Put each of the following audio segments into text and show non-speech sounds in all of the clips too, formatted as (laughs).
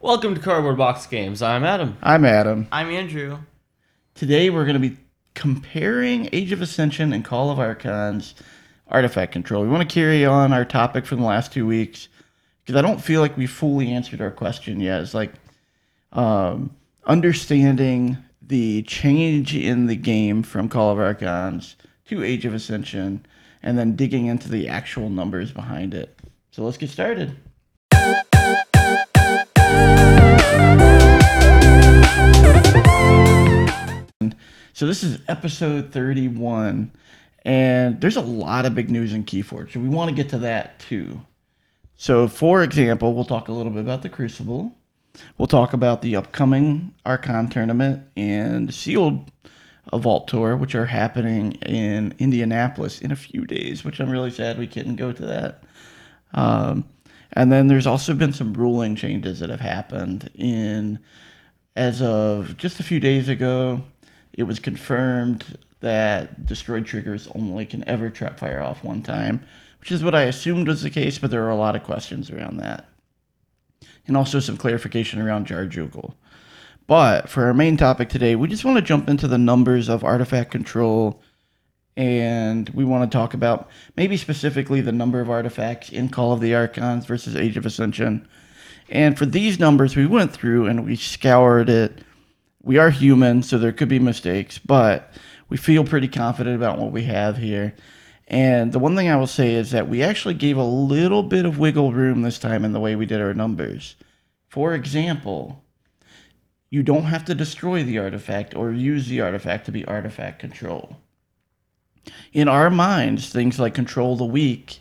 Welcome to Cardboard Box Games. I'm Adam. I'm Adam. I'm Andrew. Today we're going to be comparing Age of Ascension and Call of Archons artifact control. We want to carry on our topic from the last two weeks because I don't feel like we fully answered our question yet. It's like um, understanding the change in the game from Call of Archons to Age of Ascension and then digging into the actual numbers behind it. So let's get started. So this is episode 31, and there's a lot of big news in Keyforge, so we want to get to that too. So, for example, we'll talk a little bit about the Crucible. We'll talk about the upcoming Archon tournament and Sealed Vault Tour, which are happening in Indianapolis in a few days, which I'm really sad we couldn't go to that. Um, and then there's also been some ruling changes that have happened in as of just a few days ago it was confirmed that destroyed triggers only can ever trap fire off one time, which is what I assumed was the case, but there are a lot of questions around that. And also some clarification around Jargogle. But for our main topic today, we just want to jump into the numbers of artifact control and we want to talk about maybe specifically the number of artifacts in Call of the Archons versus Age of Ascension. And for these numbers, we went through and we scoured it we are human, so there could be mistakes, but we feel pretty confident about what we have here. And the one thing I will say is that we actually gave a little bit of wiggle room this time in the way we did our numbers. For example, you don't have to destroy the artifact or use the artifact to be artifact control. In our minds, things like control the weak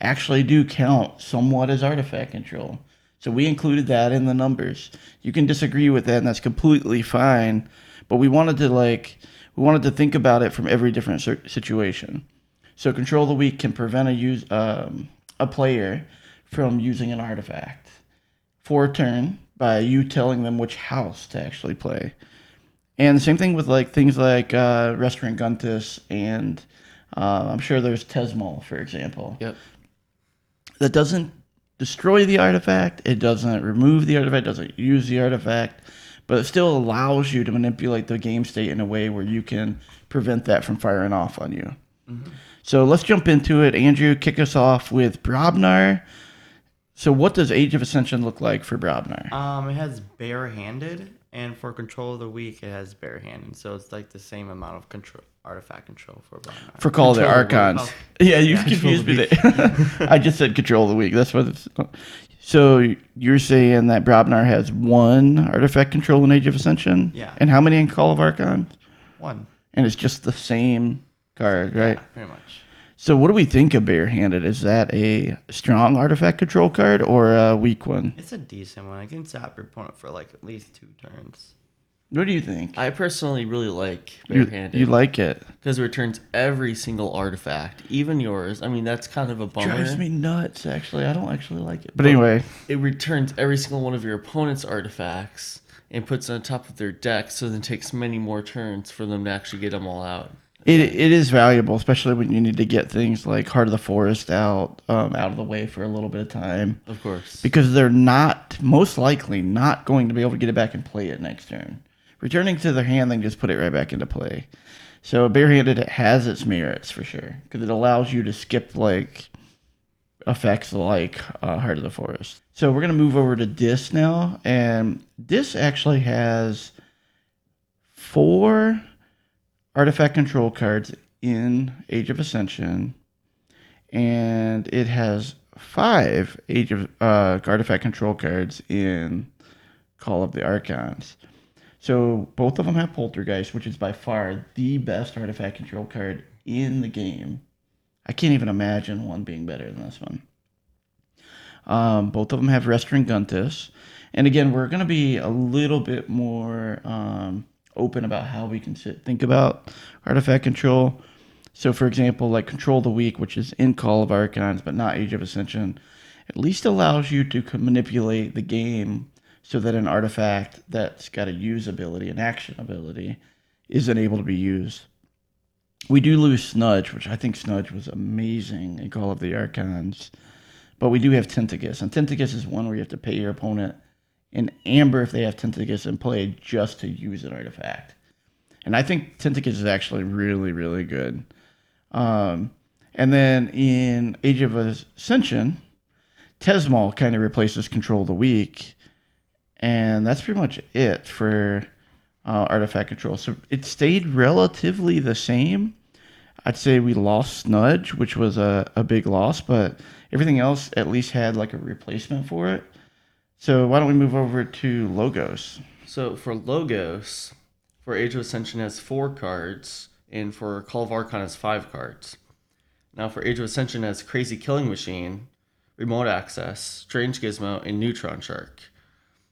actually do count somewhat as artifact control. So we included that in the numbers. You can disagree with that, and that's completely fine. But we wanted to like we wanted to think about it from every different situation. So control the weak can prevent a use um, a player from using an artifact for a turn by you telling them which house to actually play. And the same thing with like things like uh, Restringuntus and uh, I'm sure there's Tezmal, for example. Yep. That doesn't destroy the artifact. It doesn't remove the artifact. Doesn't use the artifact, but it still allows you to manipulate the game state in a way where you can prevent that from firing off on you. Mm-hmm. So let's jump into it. Andrew, kick us off with Brobnar. So what does Age of Ascension look like for Brobnar? Um, it has bare-handed, and for control of the weak, it has bare-handed. So it's like the same amount of control artifact control for Brobnar. For Call of the Archons. Oh. (laughs) Yeah, you've yeah, confused me. There. (laughs) I just said control of the weak. That's what it's. So you're saying that Brobnar has one artifact control in Age of Ascension? Yeah. And how many in Call of Archons? One. And it's just the same card, right? Yeah, pretty much. So what do we think of Barehanded? Is that a strong artifact control card or a weak one? It's a decent one. I can zap your opponent for like at least two turns. What do you think? I personally really like barehanded. You, you like it because it returns every single artifact, even yours. I mean, that's kind of a bummer. It drives me nuts. Actually, I don't actually like it. But, but anyway, it returns every single one of your opponent's artifacts and puts it on top of their deck, so then takes many more turns for them to actually get them all out. It, it is valuable, especially when you need to get things like Heart of the Forest out um, out of the way for a little bit of time. Of course, because they're not most likely not going to be able to get it back and play it next turn returning to their hand, they just put it right back into play. So barehanded it has its merits for sure because it allows you to skip like effects like uh, Heart of the Forest. So we're gonna move over to Dis now, and Dis actually has four artifact control cards in Age of Ascension, and it has five Age of uh, artifact control cards in Call of the Archons. So both of them have Poltergeist, which is by far the best artifact control card in the game. I can't even imagine one being better than this one. Um, both of them have Restringuntus. And again, we're going to be a little bit more um, open about how we can think about artifact control. So, for example, like Control the Weak, which is in Call of Archons, but not Age of Ascension, at least allows you to manipulate the game so that an artifact that's got a use ability, an action ability, isn't able to be used. We do lose Snudge, which I think Snudge was amazing in Call of the Archons. But we do have Tentacus, and Tentacus is one where you have to pay your opponent and amber if they have Tentacus in play just to use an artifact. And I think Tentacus is actually really, really good. Um, and then in Age of Ascension, Tezmal kind of replaces Control of the Weak. And that's pretty much it for uh, artifact control. So it stayed relatively the same. I'd say we lost Snudge, which was a, a big loss, but everything else at least had like a replacement for it. So why don't we move over to logos? So for logos, for Age of Ascension has four cards, and for Call of Archon has five cards. Now for Age of Ascension has Crazy Killing Machine, Remote Access, Strange Gizmo, and Neutron Shark.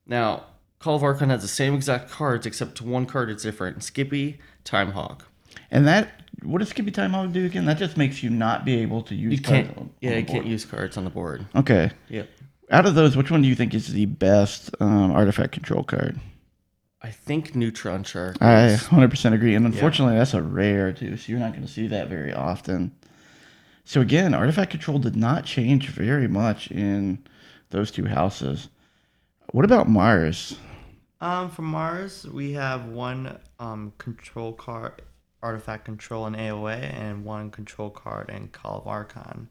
Now Call of Archon has the same exact cards except one card is different: Skippy, Timehog. And that what does Skippy Timehog do again? That just makes you not be able to use. You can't. cards on- yeah, on you can't use cards on the board. Okay. Yep. Out of those, which one do you think is the best um, artifact control card? I think Neutron Shark. I 100% agree. And unfortunately, that's a rare too, so you're not going to see that very often. So again, artifact control did not change very much in those two houses. What about Mars? Um, for Mars, we have one um control card, artifact control in AOA, and one control card in Call of Archon.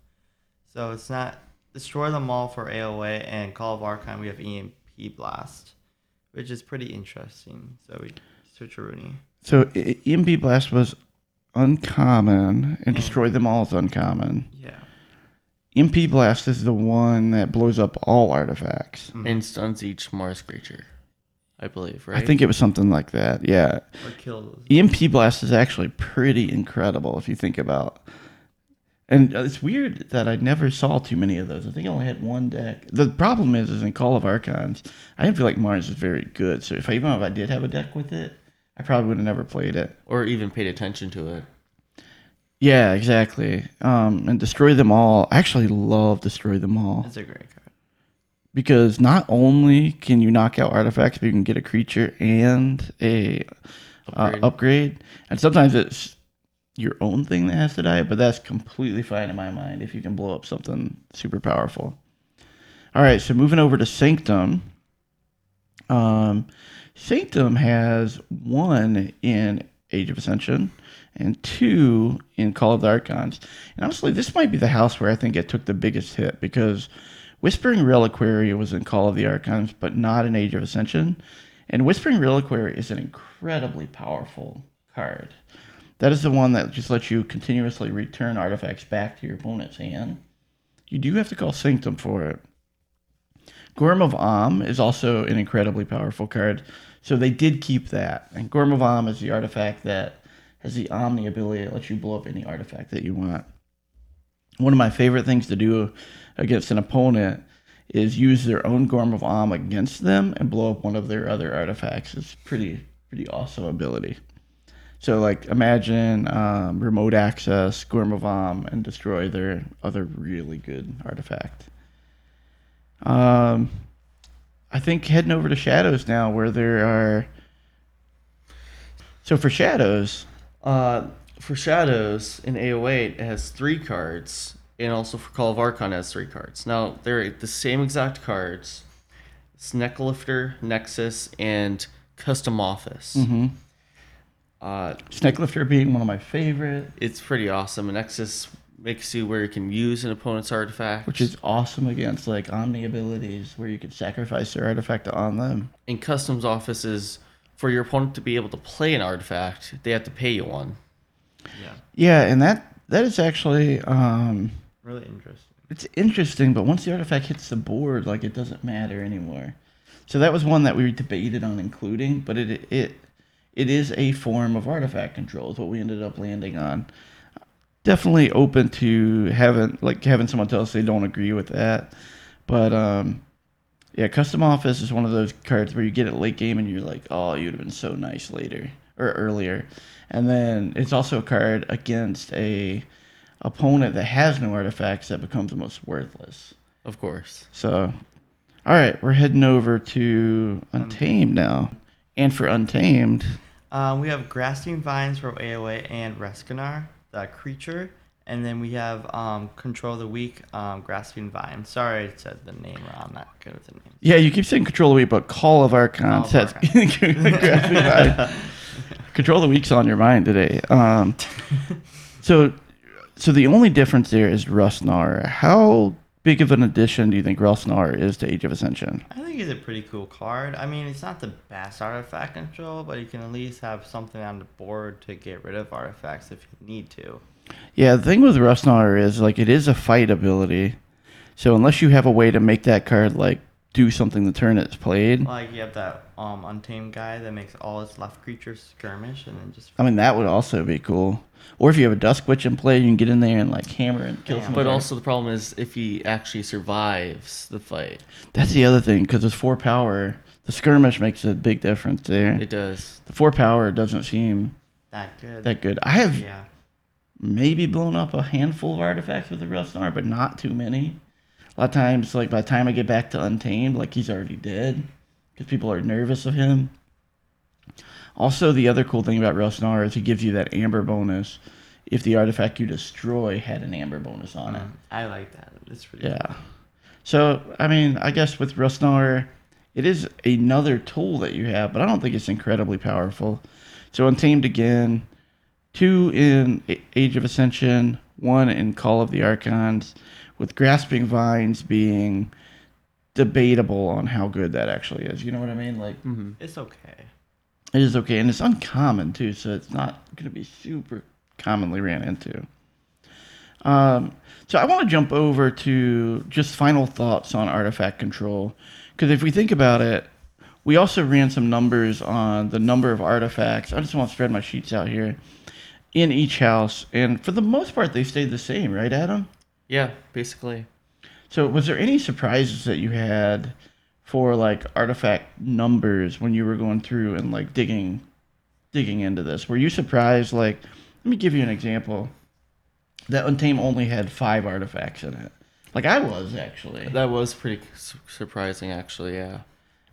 So it's not destroy them all for AOA, and Call of Archon we have EMP Blast, which is pretty interesting. So we switch to Rooney. So I- EMP Blast was uncommon, and Destroy Them All is uncommon. Yeah. EMP Blast is the one that blows up all artifacts. Mm-hmm. and stuns each Mars creature. I believe, right? I think it was something like that. Yeah. Or kills. EMP Blast is actually pretty incredible if you think about. And it's weird that I never saw too many of those. I think I only had one deck. The problem is, is in Call of Archons, I didn't feel like Mars was very good. So if I even if I did have a deck with it, I probably would have never played it. or even paid attention to it. Yeah, exactly. Um, and Destroy Them All. I actually love Destroy Them All It's a great card. because not only can you knock out artifacts, but you can get a creature and a uh, Upgrade. upgrade. And sometimes it's your own thing that has to die, but that's completely fine in my mind if you can blow up something super powerful. All right, so moving over to Sanctum. Um, Sanctum has one in Age of Ascension and two in Call of the Archons. And honestly, this might be the house where I think it took the biggest hit because Whispering Reliquary was in Call of the Archons, but not in Age of Ascension. And Whispering Reliquary is an incredibly powerful card. That is the one that just lets you continuously return artifacts back to your opponent's hand. You do have to call Sanctum for it. Gorm of Omm is also an incredibly powerful card, so they did keep that. And Gorm of Omm is the artifact that has the Omni ability that lets you blow up any artifact that you want. One of my favorite things to do against an opponent is use their own Gorm of Omm against them and blow up one of their other artifacts. It's pretty pretty awesome ability. So like imagine um, remote access Gorm of Omm and destroy their other really good artifact. Um, I think heading over to Shadows now, where there are. So for Shadows, Uh, for Shadows in AOA, it has three cards, and also for Call of Archon, has three cards. Now, they're the same exact cards. It's Sneklifter, Nexus, and Custom Office. mm-hmm. Uh, Sneklifter being one of my favorite, it's pretty awesome. And Nexus makes you where you can use an opponent's artifact. which is awesome against like Omni abilities, where you can sacrifice their artifact on them. in Customs offices. for your opponent to be able to play an artifact, they have to pay you one. Yeah. Yeah, and that that is actually um, Really interesting. it's interesting, but once the artifact hits the board, like it doesn't matter anymore. So that was one that we debated on including, but it it it is a form of artifact control. Is what we ended up landing on. Definitely open to having like having someone tell us they don't agree with that, but um, yeah, custom office is one of those cards where you get it late game and you're like, oh, you'd have been so nice later or earlier, and then it's also a card against a opponent that has no artifacts that becomes the most worthless. Of course. So, all right, we're heading over to Untamed now. And for Untamed, Um, we have Grasping Vines from AOA and Rustgnawer, the creature, And then we have um, Control of the Week, um, Grasping Vine. Sorry, I said the name wrong. I'm not good with the names. Yeah, you keep saying Control of the Week, but Call of Archons Call of has (laughs) (laughs) Control of the Week's on your mind today. Um, (laughs) so, so the only difference there is Rustgnawer. How big of an addition do you think Rustgnawer is to Age of Ascension? I think he's a pretty cool card. I mean, it's not the best artifact control, but you can at least have something on the board to get rid of artifacts if you need to. Yeah, the thing with Rustgnawer is like it is a fight ability. So unless you have a way to make that card like do something the turn it's played, Like you have that um untamed guy that makes all his left creatures skirmish and then just I mean that would also be cool. Or if you have a Dusk Witch in play, you can get in there and like hammer and kill Yeah. some. But also the problem is if he actually survives the fight, that's the other thing because it's four power. The skirmish makes a big difference there. it does. The four power doesn't seem that good. that good. I have yeah. maybe blown up a handful of artifacts with the Rustgnawer, but not too many. A lot of times, like by the time I get back to Untamed, like he's already dead because people are nervous of him. Also, the other cool thing about Rustgnawer is he gives you that amber bonus if the artifact you destroy had an amber bonus on it. Um, I like that. It's pretty Yeah. So, I mean, I guess with Rustgnawer, it is another tool that you have, but I don't think it's incredibly powerful. So, Untamed again, two in Age of Ascension, one in Call of the Archons, with Grasping Vines being debatable on how good that actually is. You know what I mean? Like, hmm It's okay. it is okay, and it's uncommon too, so it's not going to be super commonly ran into. Um, so I want to jump over to just final thoughts on artifact control, because if we think about it, we also ran some numbers on the number of artifacts. I just want to spread my sheets out here in each house, and for the most part, they stayed the same, right, Adam? Yeah, basically. So, was there any surprises that you had for like artifact numbers when you were going through and like digging, digging into this? Were you surprised? Like, let me give you an example. That Untamed only had five artifacts in it. Like I was actually. That was pretty su- surprising, actually. Yeah.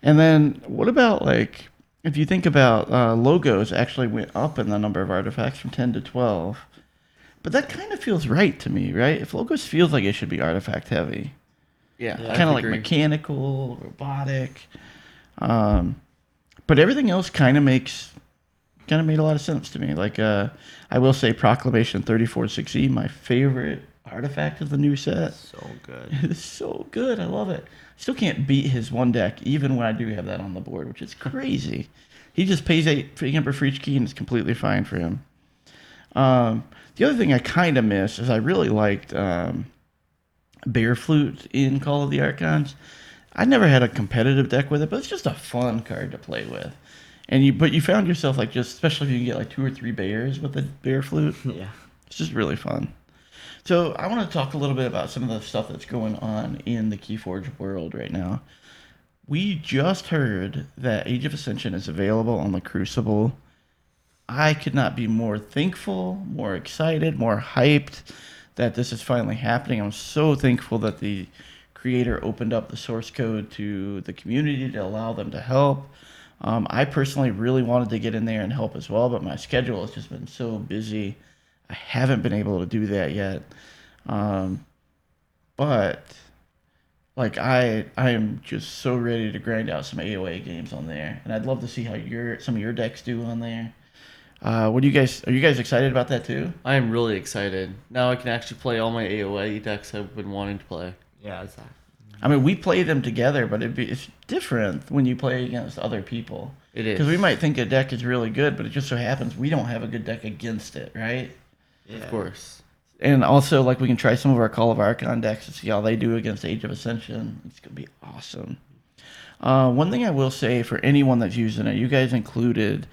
And then what about like if you think about uh, logos actually went up in the number of artifacts from ten to twelve, but that kind of feels right to me, right? If logos feels like it should be artifact heavy. Yeah. Yeah. Kind of like agree. mechanical, robotic. Um, but everything else kind of makes kind of made a lot of sense to me. Like uh, I will say, Proclamation thirty four six E, my favorite artifact of the new set. So good. (laughs) It's so good. I love it. Still can't beat his one deck, even when I do have that on the board, which is crazy. He just pays eight for amber for each key, and it's completely fine for him. Um, the other thing I kind of miss is I really liked um, Bear Flute in Call of the Archons. I never had a competitive deck with it, but it's just a fun card to play with. And you, but you found yourself like just, especially if you can get like two or three bears with the Bear Flute. (laughs) yeah. It's just really fun. So I want to talk a little bit about some of the stuff that's going on in the Keyforge world right now. We just heard that Age of Ascension is available on the Crucible. I could not be more thankful, more excited, more hyped that this is finally happening. I'm so thankful that the creator opened up the source code to the community to allow them to help. Um, I personally really wanted to get in there and help as well, but my schedule has just been so busy. I haven't been able to do that yet. Um, but like I I am just so ready to grind out some AOA games on there, and I'd love to see how your some of your decks do on there. Uh, what do you guys are you guys excited about that too? I am really excited. Now I can actually play all my AOA decks I've been wanting to play. Yeah, it's that. I mean, we play them together, but it'd be, it's different when you play against other people. It is. Because we might think a deck is really good, but it just so happens we don't have a good deck against it, right? Yeah. Of course. And also, like, we can try some of our Call of Archon decks to see how they do against Age of Ascension. It's going to be awesome. Uh, one thing I will say for anyone that's using it, you guys included,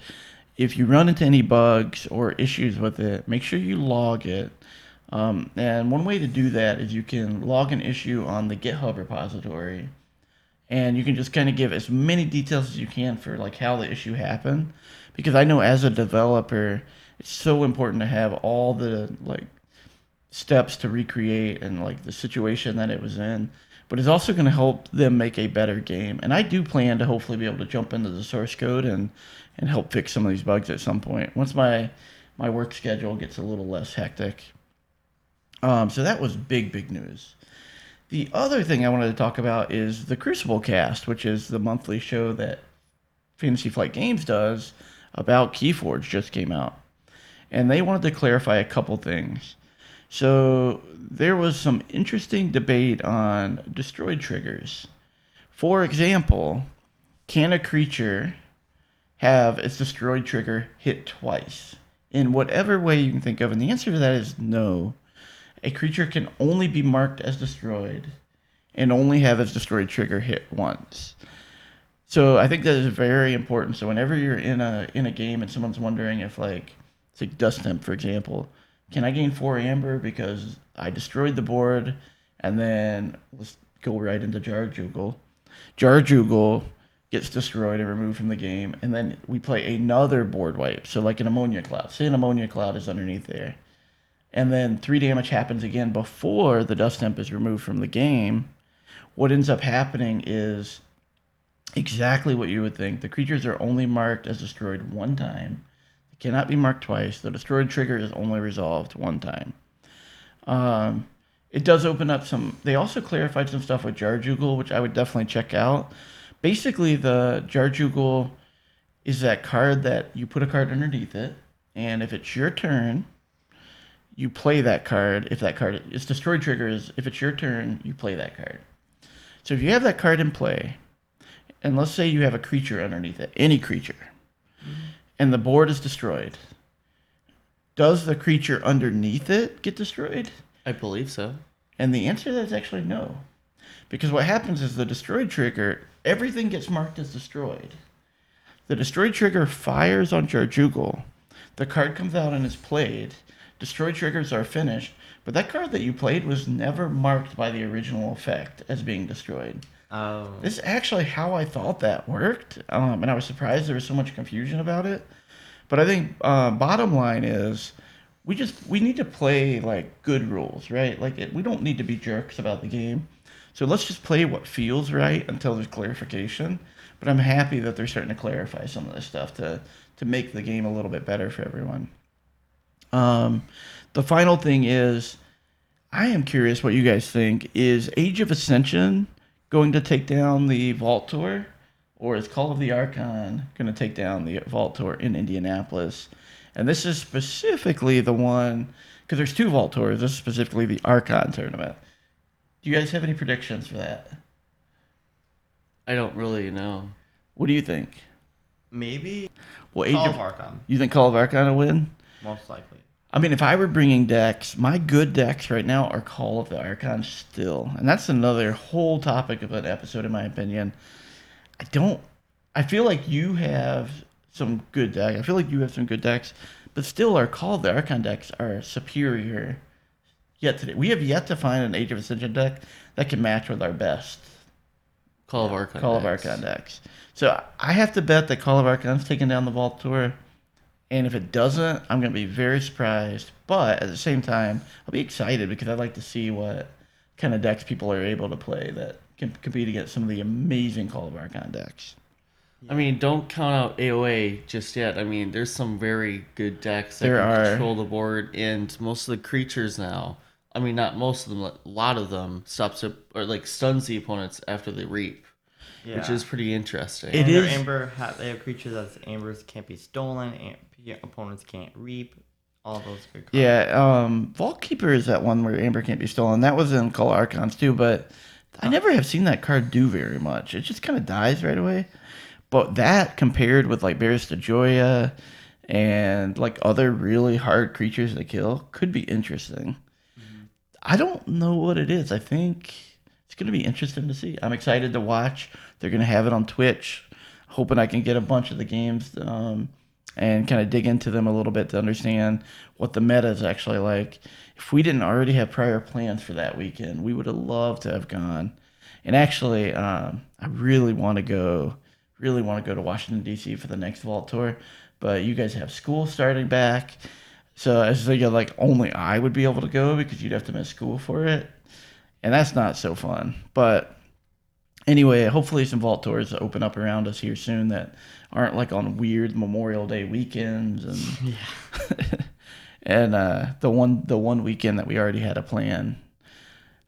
if you run into any bugs or issues with it, make sure you log it. Um, and one way to do that is you can log an issue on the GitHub repository, and you can just kind of give as many details as you can for like how the issue happened. Because I know as a developer, it's so important to have all the like steps to recreate and like the situation that it was in but it's also going to help them make a better game and i do plan to hopefully be able to jump into the source code and and help fix some of these bugs at some point once my my work schedule gets a little less hectic Um, so that was big, big news. The other thing I wanted to talk about is the Crucible Cast, which is the monthly show that Fantasy Flight Games does about Keyforge, just came out. And they wanted to clarify a couple things. So there was some interesting debate on destroyed triggers. For example, can a creature have its destroyed trigger hit twice? In whatever way you can think of. And the answer to that is no. A creature can only be marked as destroyed and only have its destroyed trigger hit once. So I think that is very important. So whenever you're in a in a game and someone's wondering if like say Dust Temp for example, can I gain four amber because I destroyed the board and then let's go right into Jargogle. Jar Jugal gets destroyed and removed from the game, and then we play another board wipe. So like an ammonia cloud. Say an ammonia cloud is underneath there. And then three damage happens again before the dust imp is removed from the game. What ends up happening is exactly what you would think. The creatures are only marked as destroyed one time. Cannot be marked twice. The destroyed trigger is only resolved one time. Um, it does open up some. They also clarified some stuff with Jargogle, which I would definitely check out. Basically, the Jargogle is that card that you put a card underneath it, and if it's your turn, you play that card. If that card its destroyed trigger is if it's your turn, you play that card. So if you have that card in play, and let's say you have a creature underneath it, any creature, and the board is destroyed, does the creature underneath it get destroyed? I believe so. And the answer to that is actually no. Because what happens is the destroyed trigger, everything gets marked as destroyed. The destroyed trigger fires on Jargogle. The card comes out and is played. Destroyed triggers are finished, but that card that you played was never marked by the original effect as being destroyed. Oh. This is actually how I thought that worked, um, and I was surprised there was so much confusion about it. But I think uh, bottom line is we just we need to play like good rules, right? Like it, we don't need to be jerks about the game. So let's just play what feels right until there's clarification. But I'm happy that they're starting to clarify some of this stuff to to make the game a little bit better for everyone. Um, the final thing is, I am curious what you guys think. Is Age of Ascension going to take down the Vault Tour, or is Call of the Archon going to take down the Vault Tour in Indianapolis? And this is specifically the one because there's two Vault Tours. This is specifically the Archon tournament. Do you guys have any predictions for that? I don't really know. What do you think? Maybe Well, Age Call of, of Arkham, you think Call of Archon will win? most likely. I mean, if I were bringing decks, my good decks right now are Call of the Archon still, and that's another whole topic of an episode, in my opinion. I don't. I feel like you have some good deck. I feel like you have some good decks, but still, our Call of the Archon decks are superior. Yet today, we have yet to find an Age of Ascension deck that can match with our best Call of Archon. Call of decks. Archon decks. So I have to bet that Call of Archon's taking down the Vault Tour. And if it doesn't, I'm going to be very surprised. But at the same time, I'll be excited because I'd like to see what kind of decks people are able to play that can compete against some of the amazing Call of Archon decks. I mean, don't count out AOA just yet. I mean, there's some very good decks that There can are. control the board, and most of the creatures now. I mean, not most of them. A lot of them stops or like stuns the opponents after they reap, Yeah. which is pretty interesting. It and their is- Amber ha- they have creatures that ambers can't be stolen, and opponents can't reap. All those good cards. Yeah, um, Vault Keeper is that one where Amber can't be stolen. That was in Call of Archons too, but I never have seen that card do very much. It just kind of dies right away. But that compared with like Barrister Joya and like other really hard creatures to kill could be interesting. I don't know what it is. I think it's going to be interesting to see. I'm excited to watch. They're going to have it on Twitch. Hoping I can get a bunch of the games um, and kind of dig into them a little bit to understand what the meta is actually like. If we didn't already have prior plans for that weekend, we would have loved to have gone. And actually, um, I really want to go. Really want to go to Washington D.C. for the next Vault tour, but you guys have school starting back. So I was thinking like only I would be able to go because you'd have to miss school for it, and that's not so fun. But anyway, hopefully some vault tours open up around us here soon that aren't like on weird Memorial Day weekends and (laughs) (laughs) and uh, the one the one weekend that we already had a plan.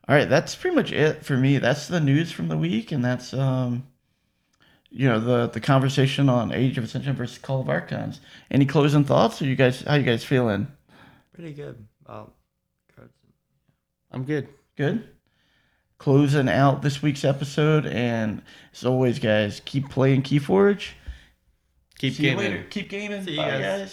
All right, that's pretty much it for me. That's the news from the week, and that's um, you know the the conversation on Age of Ascension versus Call of Archons. Any closing thoughts? Or you guys, how you guys feeling? Pretty good. Cards. I'm good. Good. Closing out this week's episode, and as always, guys, keep playing Keyforge. Keep See you gaming. later. Keep gaming. See you Bye, guys. guys.